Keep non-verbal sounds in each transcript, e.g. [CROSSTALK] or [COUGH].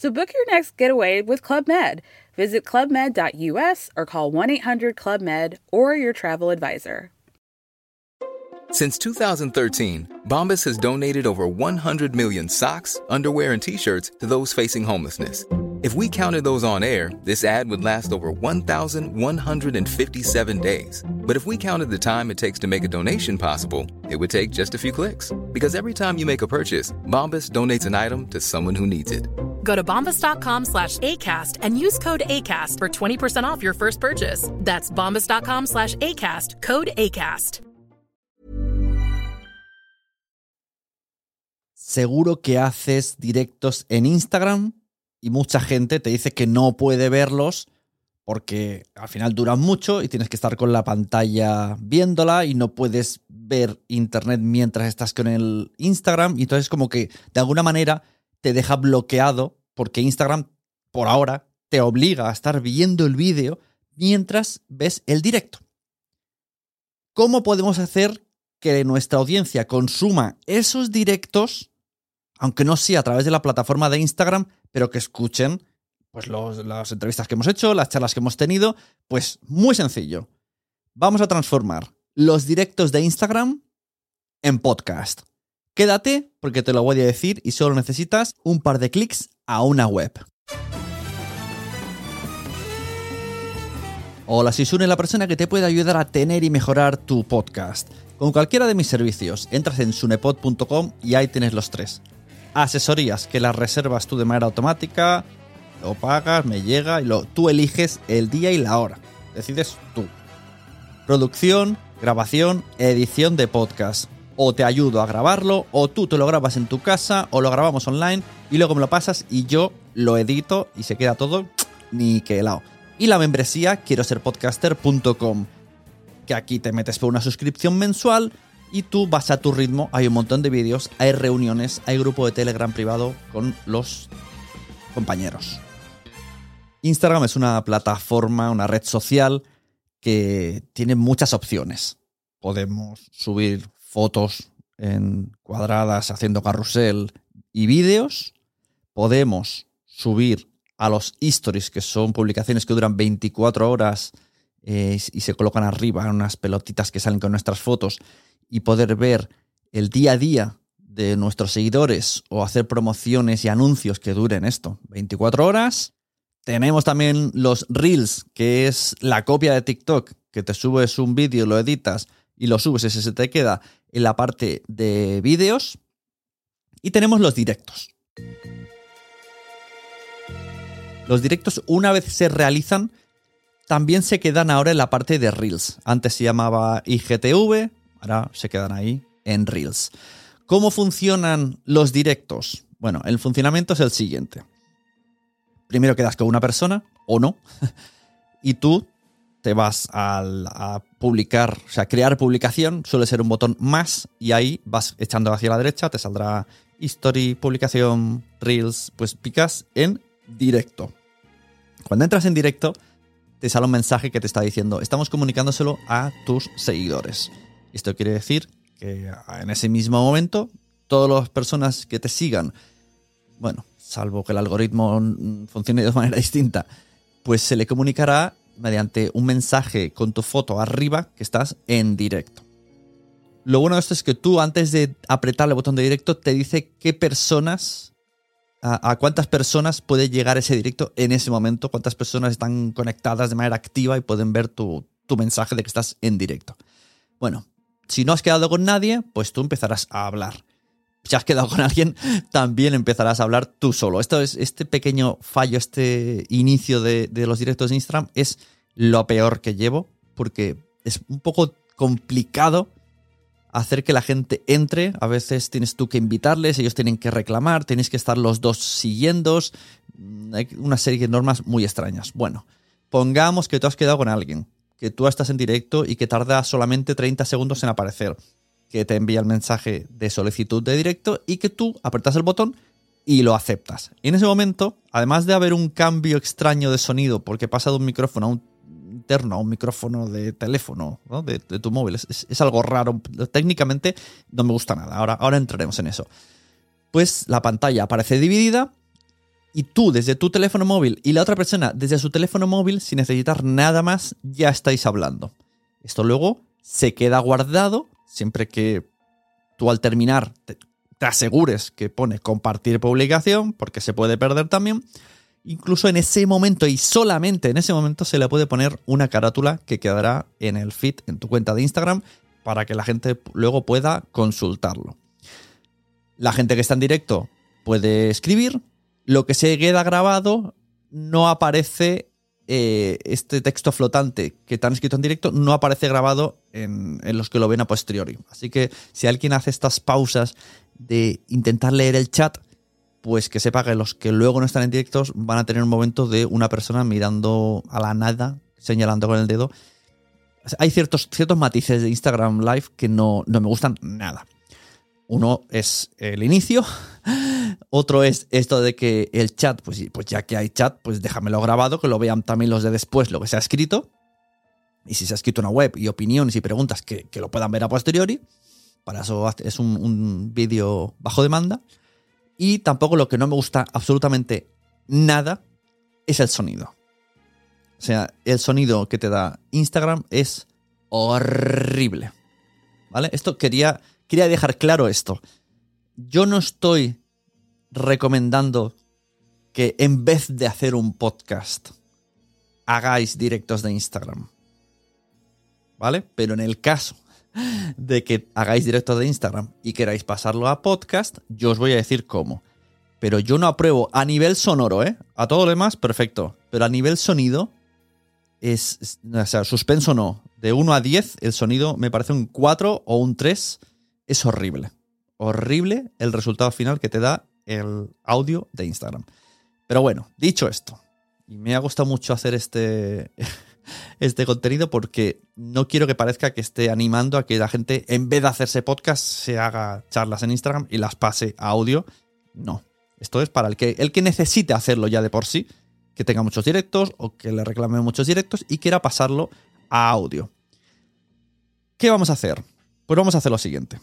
So book your next getaway with Club Med. Visit clubmed.us or call 1 800 Club Med or your travel advisor. Since 2013, Bombas has donated over 100 million socks, underwear, and t shirts to those facing homelessness. If we counted those on air, this ad would last over 1,157 days. But if we counted the time it takes to make a donation possible, it would take just a few clicks. Because every time you make a purchase, Bombas donates an item to someone who needs it. Go to bombas.com slash ACAST and use code ACAST for 20% off your first purchase. That's bombas.com slash ACAST, code ACAST. Seguro que haces directos en Instagram y mucha gente te dice que no puede verlos porque al final duran mucho y tienes que estar con la pantalla viéndola y no puedes ver internet mientras estás con el Instagram y entonces como que de alguna manera te deja bloqueado porque Instagram por ahora te obliga a estar viendo el vídeo mientras ves el directo. ¿Cómo podemos hacer que nuestra audiencia consuma esos directos, aunque no sea a través de la plataforma de Instagram, pero que escuchen pues las entrevistas que hemos hecho, las charlas que hemos tenido, pues muy sencillo. Vamos a transformar los directos de Instagram en podcast. Quédate porque te lo voy a decir y solo necesitas un par de clics a una web. Hola, soy Sune, la persona que te puede ayudar a tener y mejorar tu podcast. Con cualquiera de mis servicios, entras en sunepod.com y ahí tienes los tres asesorías que las reservas tú de manera automática, lo pagas, me llega y lo, tú eliges el día y la hora. Decides tú. Producción, grabación, edición de podcast. O te ayudo a grabarlo, o tú te lo grabas en tu casa, o lo grabamos online y luego me lo pasas y yo lo edito y se queda todo ni que helado. Y la membresía quiero ser podcaster.com, que aquí te metes por una suscripción mensual y tú vas a tu ritmo. Hay un montón de vídeos, hay reuniones, hay grupo de Telegram privado con los compañeros. Instagram es una plataforma, una red social que tiene muchas opciones. Podemos subir fotos en cuadradas haciendo carrusel y vídeos. Podemos subir a los stories, que son publicaciones que duran 24 horas eh, y se colocan arriba en unas pelotitas que salen con nuestras fotos y poder ver el día a día de nuestros seguidores o hacer promociones y anuncios que duren esto, 24 horas. Tenemos también los Reels, que es la copia de TikTok, que te subes un vídeo, lo editas y lo subes, ese se te queda en la parte de vídeos. Y tenemos los directos. Los directos, una vez se realizan, también se quedan ahora en la parte de Reels. Antes se llamaba IGTV, Ahora se quedan ahí en Reels. ¿Cómo funcionan los directos? Bueno, el funcionamiento es el siguiente. Primero quedas con una persona, o no, [LAUGHS] y tú te vas a, publicar, o sea, crear publicación, suele ser un botón más, y ahí vas echando hacia la derecha, te saldrá History, publicación, Reels, pues picas en directo. Cuando entras en directo, te sale un mensaje que te está diciendo, estamos comunicándoselo a tus seguidores. Esto quiere decir que en ese mismo momento, todas las personas que te sigan, bueno, salvo que el algoritmo funcione de [LAUGHS] manera distinta, pues se le comunicará mediante un mensaje con tu foto arriba que estás en directo. Lo bueno de esto es que tú antes de apretar el botón de directo te dice qué personas a, cuántas personas puede llegar ese directo en ese momento, cuántas personas están conectadas de manera activa y pueden ver tu, tu mensaje de que estás en directo. Bueno, si no has quedado con nadie, pues tú empezarás a hablar. Si has quedado con alguien, también empezarás a hablar tú solo. Esto es, este pequeño fallo, este inicio de, de los directos de Instagram es lo peor que llevo, porque es un poco complicado hacer que la gente entre. A veces tienes tú que invitarles, ellos tienen que reclamar, tienes que estar los dos siguiendo. Mm, hay una serie de normas muy extrañas. Bueno, pongamos que tú has quedado con alguien, que tú estás en directo y que tarda solamente 30 segundos en aparecer, que te envía el mensaje de solicitud de directo y que tú apretas el botón y lo aceptas. Y en ese momento, además de haber un cambio extraño de sonido porque pasa de un micrófono a un interno a un micrófono de teléfono, de, tu móvil. Es, algo raro. Técnicamente no me gusta nada. Ahora, ahora entraremos en eso. Pues la pantalla aparece dividida y tú desde tu teléfono móvil y la otra persona desde su teléfono móvil, sin necesitar nada más, ya estáis hablando. Esto luego se queda guardado siempre que tú al terminar te, asegures que pone compartir publicación, porque se puede perder también incluso en ese momento y solamente en ese momento se le puede poner una carátula que quedará en el feed, en tu cuenta de Instagram, para que la gente luego pueda consultarlo. La gente que está en directo puede escribir, lo que se queda grabado no aparece, eh, este texto flotante que te han escrito en directo no aparece grabado en, en los que lo ven a posteriori. Así que si alguien hace estas pausas de intentar leer el chat, pues que sepa que los que luego no están en directos van a tener un momento de una persona mirando a la nada, señalando con el dedo. Hay ciertos, ciertos matices de Instagram Live que no, me gustan nada. Uno es el inicio, [LAUGHS] otro es esto de que el chat, pues, pues ya que hay chat, pues déjamelo grabado, que lo vean también los de después lo que se ha escrito. Y si se ha escrito una web y opiniones y preguntas, que, lo puedan ver a posteriori. Para eso es un, un vídeo bajo demanda. Y tampoco lo que no me gusta absolutamente nada es el sonido. O sea, el sonido que te da Instagram es horrible. ¿Vale? Esto quería, quería dejar claro esto. Yo no estoy recomendando que en vez de hacer un podcast hagáis directos de Instagram. ¿Vale? Pero en el caso de que hagáis directo de Instagram y queráis pasarlo a podcast, yo os voy a decir cómo. Pero yo no apruebo a nivel sonoro, ¿eh? A todo lo demás, perfecto. Pero a nivel sonido, es, o sea, suspenso no. De 1 a 10, el sonido me parece un 4 o un 3. Es horrible. Horrible el resultado final que te da el audio de Instagram. Pero bueno, dicho esto, y me ha gustado mucho hacer este, [LAUGHS] este contenido porque no quiero que parezca que esté animando a que la gente, en vez de hacerse podcast, se haga charlas en Instagram y las pase a audio. No. Esto es para el que, el que necesite hacerlo ya de por sí, que tenga muchos directos o que le reclame muchos directos y quiera pasarlo a audio. ¿Qué vamos a hacer? Pues vamos a hacer lo siguiente.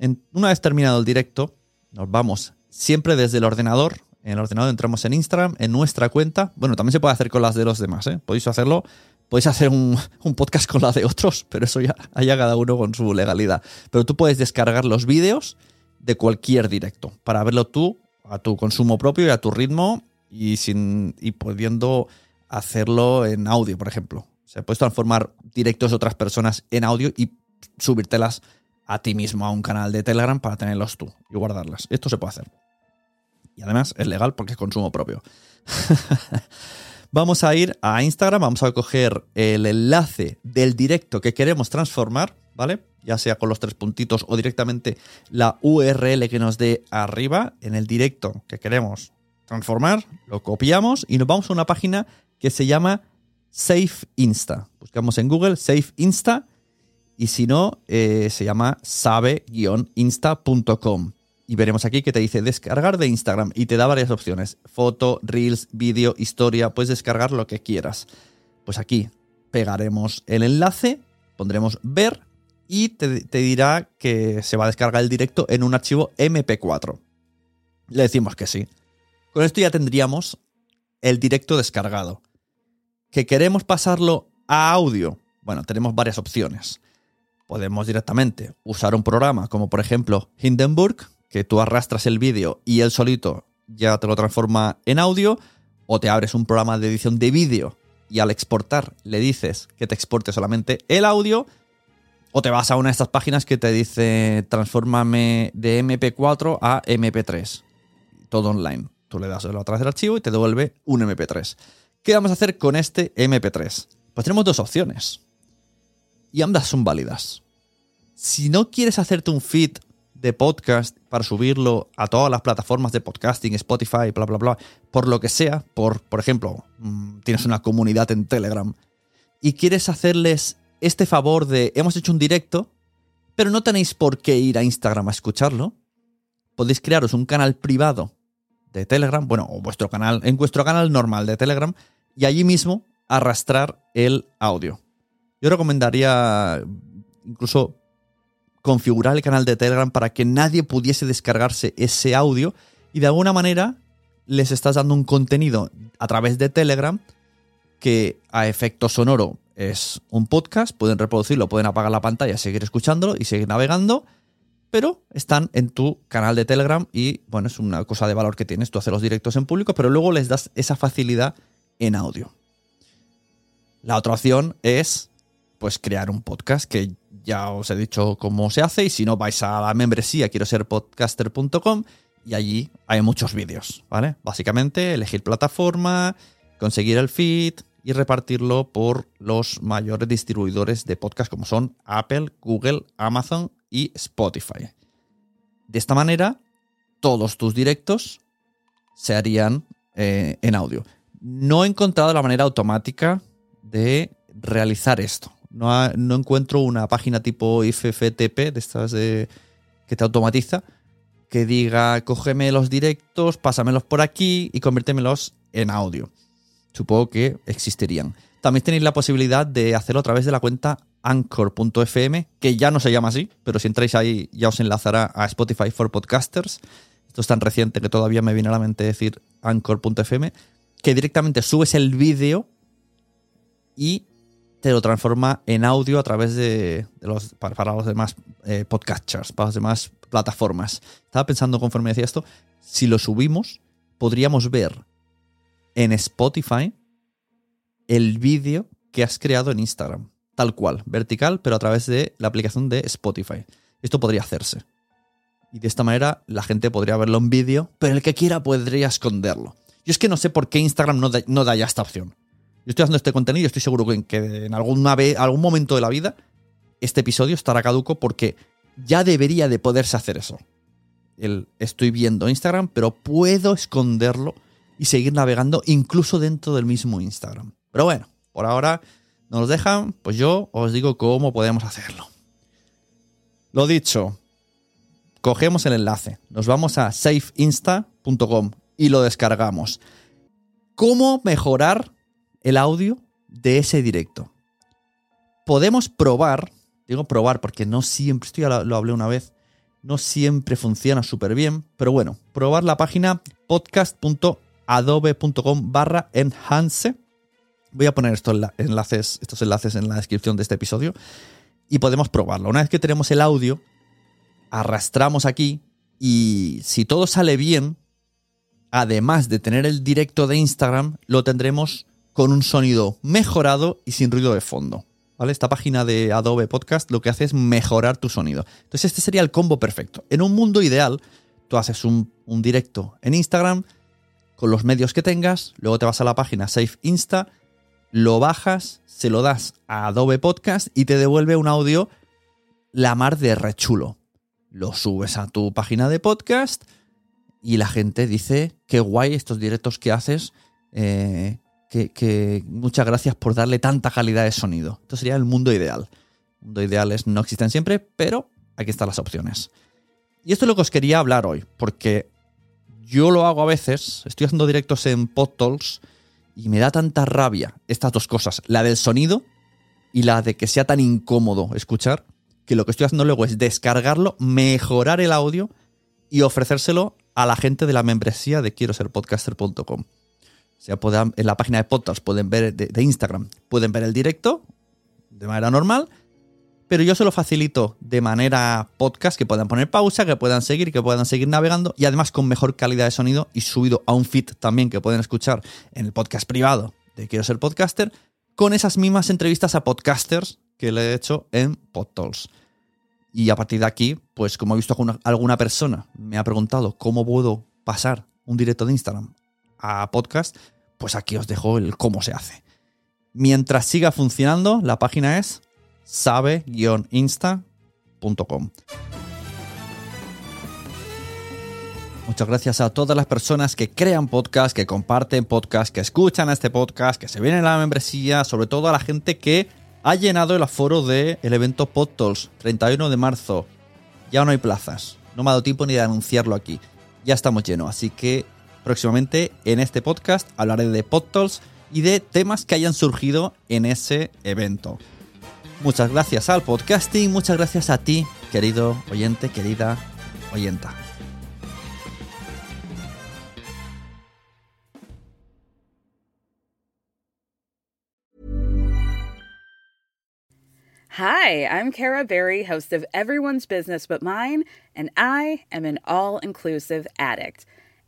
En, una vez terminado el directo, nos vamos siempre desde el ordenador. En el ordenador entramos en Instagram, en nuestra cuenta. Bueno, también se puede hacer con las de los demás, ¿eh? Podéis hacerlo Podéis hacer un, podcast con la de otros, pero eso ya haya cada uno con su legalidad. Pero tú puedes descargar los vídeos de cualquier directo para verlo tú a tu consumo propio y a tu ritmo y, sin, y pudiendo hacerlo en audio, por ejemplo. O sea, puedes transformar directos de otras personas en audio y subírtelas a ti mismo a un canal de Telegram para tenerlos tú y guardarlas. Esto se puede hacer. Y además es legal porque es consumo propio. [LAUGHS] Vamos a ir a Instagram, vamos a coger el enlace del directo que queremos transformar, ¿vale? Ya sea con los tres puntitos o directamente la URL que nos dé arriba en el directo que queremos transformar, lo copiamos y nos vamos a una página que se llama Safe Insta. Buscamos en Google Safe Insta y si no, eh, se llama sabe-insta.com y veremos aquí que te dice descargar de Instagram y te da varias opciones. Foto, reels, vídeo, historia, puedes descargar lo que quieras. Pues aquí pegaremos el enlace, pondremos ver y te, dirá que se va a descargar el directo en un archivo MP4. Le decimos que sí. Con esto ya tendríamos el directo descargado. ¿Que queremos pasarlo a audio? Bueno, tenemos varias opciones. Podemos directamente usar un programa como por ejemplo Hindenburg, que tú arrastras el vídeo y él solito ya te lo transforma en audio, o te abres un programa de edición de vídeo y al exportar le dices que te exporte solamente el audio, o te vas a una de estas páginas que te dice transfórmame de MP4 a MP3. Todo online. Tú le das a través del archivo y te devuelve un MP3. ¿Qué vamos a hacer con este MP3? Pues tenemos dos opciones. Y ambas son válidas. Si no quieres hacerte un feed de podcast para subirlo a todas las plataformas de podcasting, Spotify, bla, bla, bla, por lo que sea, por, por ejemplo, mm, tienes una comunidad en Telegram y quieres hacerles este favor de hemos hecho un directo, pero no tenéis por qué ir a Instagram a escucharlo, podéis crearos un canal privado de Telegram, bueno, o vuestro canal, en vuestro canal normal de Telegram, y allí mismo arrastrar el audio. Yo recomendaría incluso configurar el canal de Telegram para que nadie pudiese descargarse ese audio y de alguna manera les estás dando un contenido a través de Telegram que a efecto sonoro es un podcast, pueden reproducirlo, pueden apagar la pantalla, seguir escuchándolo y seguir navegando, pero están en tu canal de Telegram y bueno, es una cosa de valor que tienes, tú haces los directos en público, pero luego les das esa facilidad en audio. La otra opción es pues crear un podcast que ya os he dicho cómo se hace y si no vais a la membresía quiero ser podcaster.com y allí hay muchos vídeos, ¿vale? Básicamente elegir plataforma, conseguir el feed y repartirlo por los mayores distribuidores de podcast como son Apple, Google, Amazon y Spotify. De esta manera, todos tus directos se harían eh, en audio. No he encontrado la manera automática de realizar esto. No, encuentro una página tipo IFFTP, de estas que te automatiza, que diga, cógeme los directos, pásamelos por aquí y conviértemelos en audio. Supongo que existirían. También tenéis la posibilidad de hacerlo a través de la cuenta anchor.fm, que ya no se llama así, pero si entráis ahí ya os enlazará a Spotify for Podcasters. Esto es tan reciente que todavía me viene a la mente decir anchor.fm, que directamente subes el vídeo y te lo transforma en audio a través de, los para, los demás eh, podcasters, para las demás plataformas. Estaba pensando conforme decía esto, si lo subimos, podríamos ver en Spotify el vídeo que has creado en Instagram. Tal cual, vertical, pero a través de la aplicación de Spotify. Esto podría hacerse. Y de esta manera la gente podría verlo en vídeo, pero el que quiera podría esconderlo. Yo es que no sé por qué Instagram no da, no da ya esta opción. Yo estoy haciendo este contenido y estoy seguro que, en algún momento de la vida este episodio estará caduco porque ya debería de poderse hacer eso. Estoy viendo Instagram, pero puedo esconderlo y seguir navegando incluso dentro del mismo Instagram. Pero bueno, por ahora nos dejan, pues yo os digo cómo podemos hacerlo. Lo dicho, cogemos el enlace, nos vamos a safeinsta.com y lo descargamos. ¿Cómo mejorar el audio de ese directo? Podemos probar, digo probar porque no siempre, esto ya lo hablé una vez, no siempre funciona súper bien, pero bueno, probar la página podcast.com adobe.com barra enhance. Voy a poner estos enlaces, estos enlaces en la descripción de este episodio y podemos probarlo. Una vez que tenemos el audio, arrastramos aquí y si todo sale bien, además de tener el directo de Instagram, lo tendremos con un sonido mejorado y sin ruido de fondo. ¿Vale? Esta página de Adobe Podcast lo que hace es mejorar tu sonido. Entonces este sería el combo perfecto. En un mundo ideal, tú haces un, directo en Instagram, con los medios que tengas, luego te vas a la página Safe Insta, lo bajas, se lo das a Adobe Podcast y te devuelve un audio la mar de rechulo. Lo subes a tu página de podcast y la gente dice, qué guay estos directos que haces, eh, que, muchas gracias por darle tanta calidad de sonido. Esto sería el mundo ideal. Mundo ideal es, no existen siempre, pero aquí están las opciones. Y esto es lo que os quería hablar hoy, porque yo lo hago a veces, estoy haciendo directos en PodTalks y me da tanta rabia estas dos cosas, la del sonido y la de que sea tan incómodo escuchar, que lo que estoy haciendo luego es descargarlo, mejorar el audio y ofrecérselo a la gente de la membresía de quiero ser podcaster.com. O sea, en la página de podcast pueden ver de, Instagram, pueden ver el directo de manera normal, pero yo se lo facilito de manera podcast, que puedan poner pausa, que puedan seguir, que puedan seguir navegando y además con mejor calidad de sonido y subido a un feed también que pueden escuchar en el podcast privado de Quiero ser podcaster, con esas mismas entrevistas a podcasters que le he hecho en PodTools. Y a partir de aquí, pues como he visto alguna persona me ha preguntado cómo puedo pasar un directo de Instagram a podcast, pues aquí os dejo el cómo se hace. Mientras siga funcionando, la página es sabe-insta.com. Muchas gracias a todas las personas que crean podcast, que comparten podcast, que escuchan este podcast, que se vienen a la membresía, sobre todo a la gente que ha llenado el aforo del evento PodTools, 31 de marzo. Ya no hay plazas. No me ha dado tiempo ni de anunciarlo aquí. Ya estamos llenos, así que próximamente en este podcast hablaré de PodTools y de temas que hayan surgido en ese evento. Muchas gracias al podcasting, muchas gracias a ti, querido oyente, querida oyenta. Hi, I'm Kara Berry, host of Everyone's Business But Mine, and I am an all inclusive addict.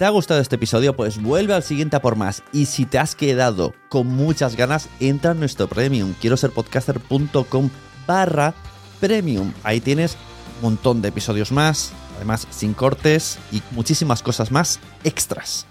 ¿Te ha gustado este episodio? Pues vuelve al siguiente a por más. Y si te has quedado con muchas ganas, entra en nuestro premium. Quiero ser podcaster.com barra premium. Ahí tienes un montón de episodios más, además sin cortes y muchísimas cosas más extras.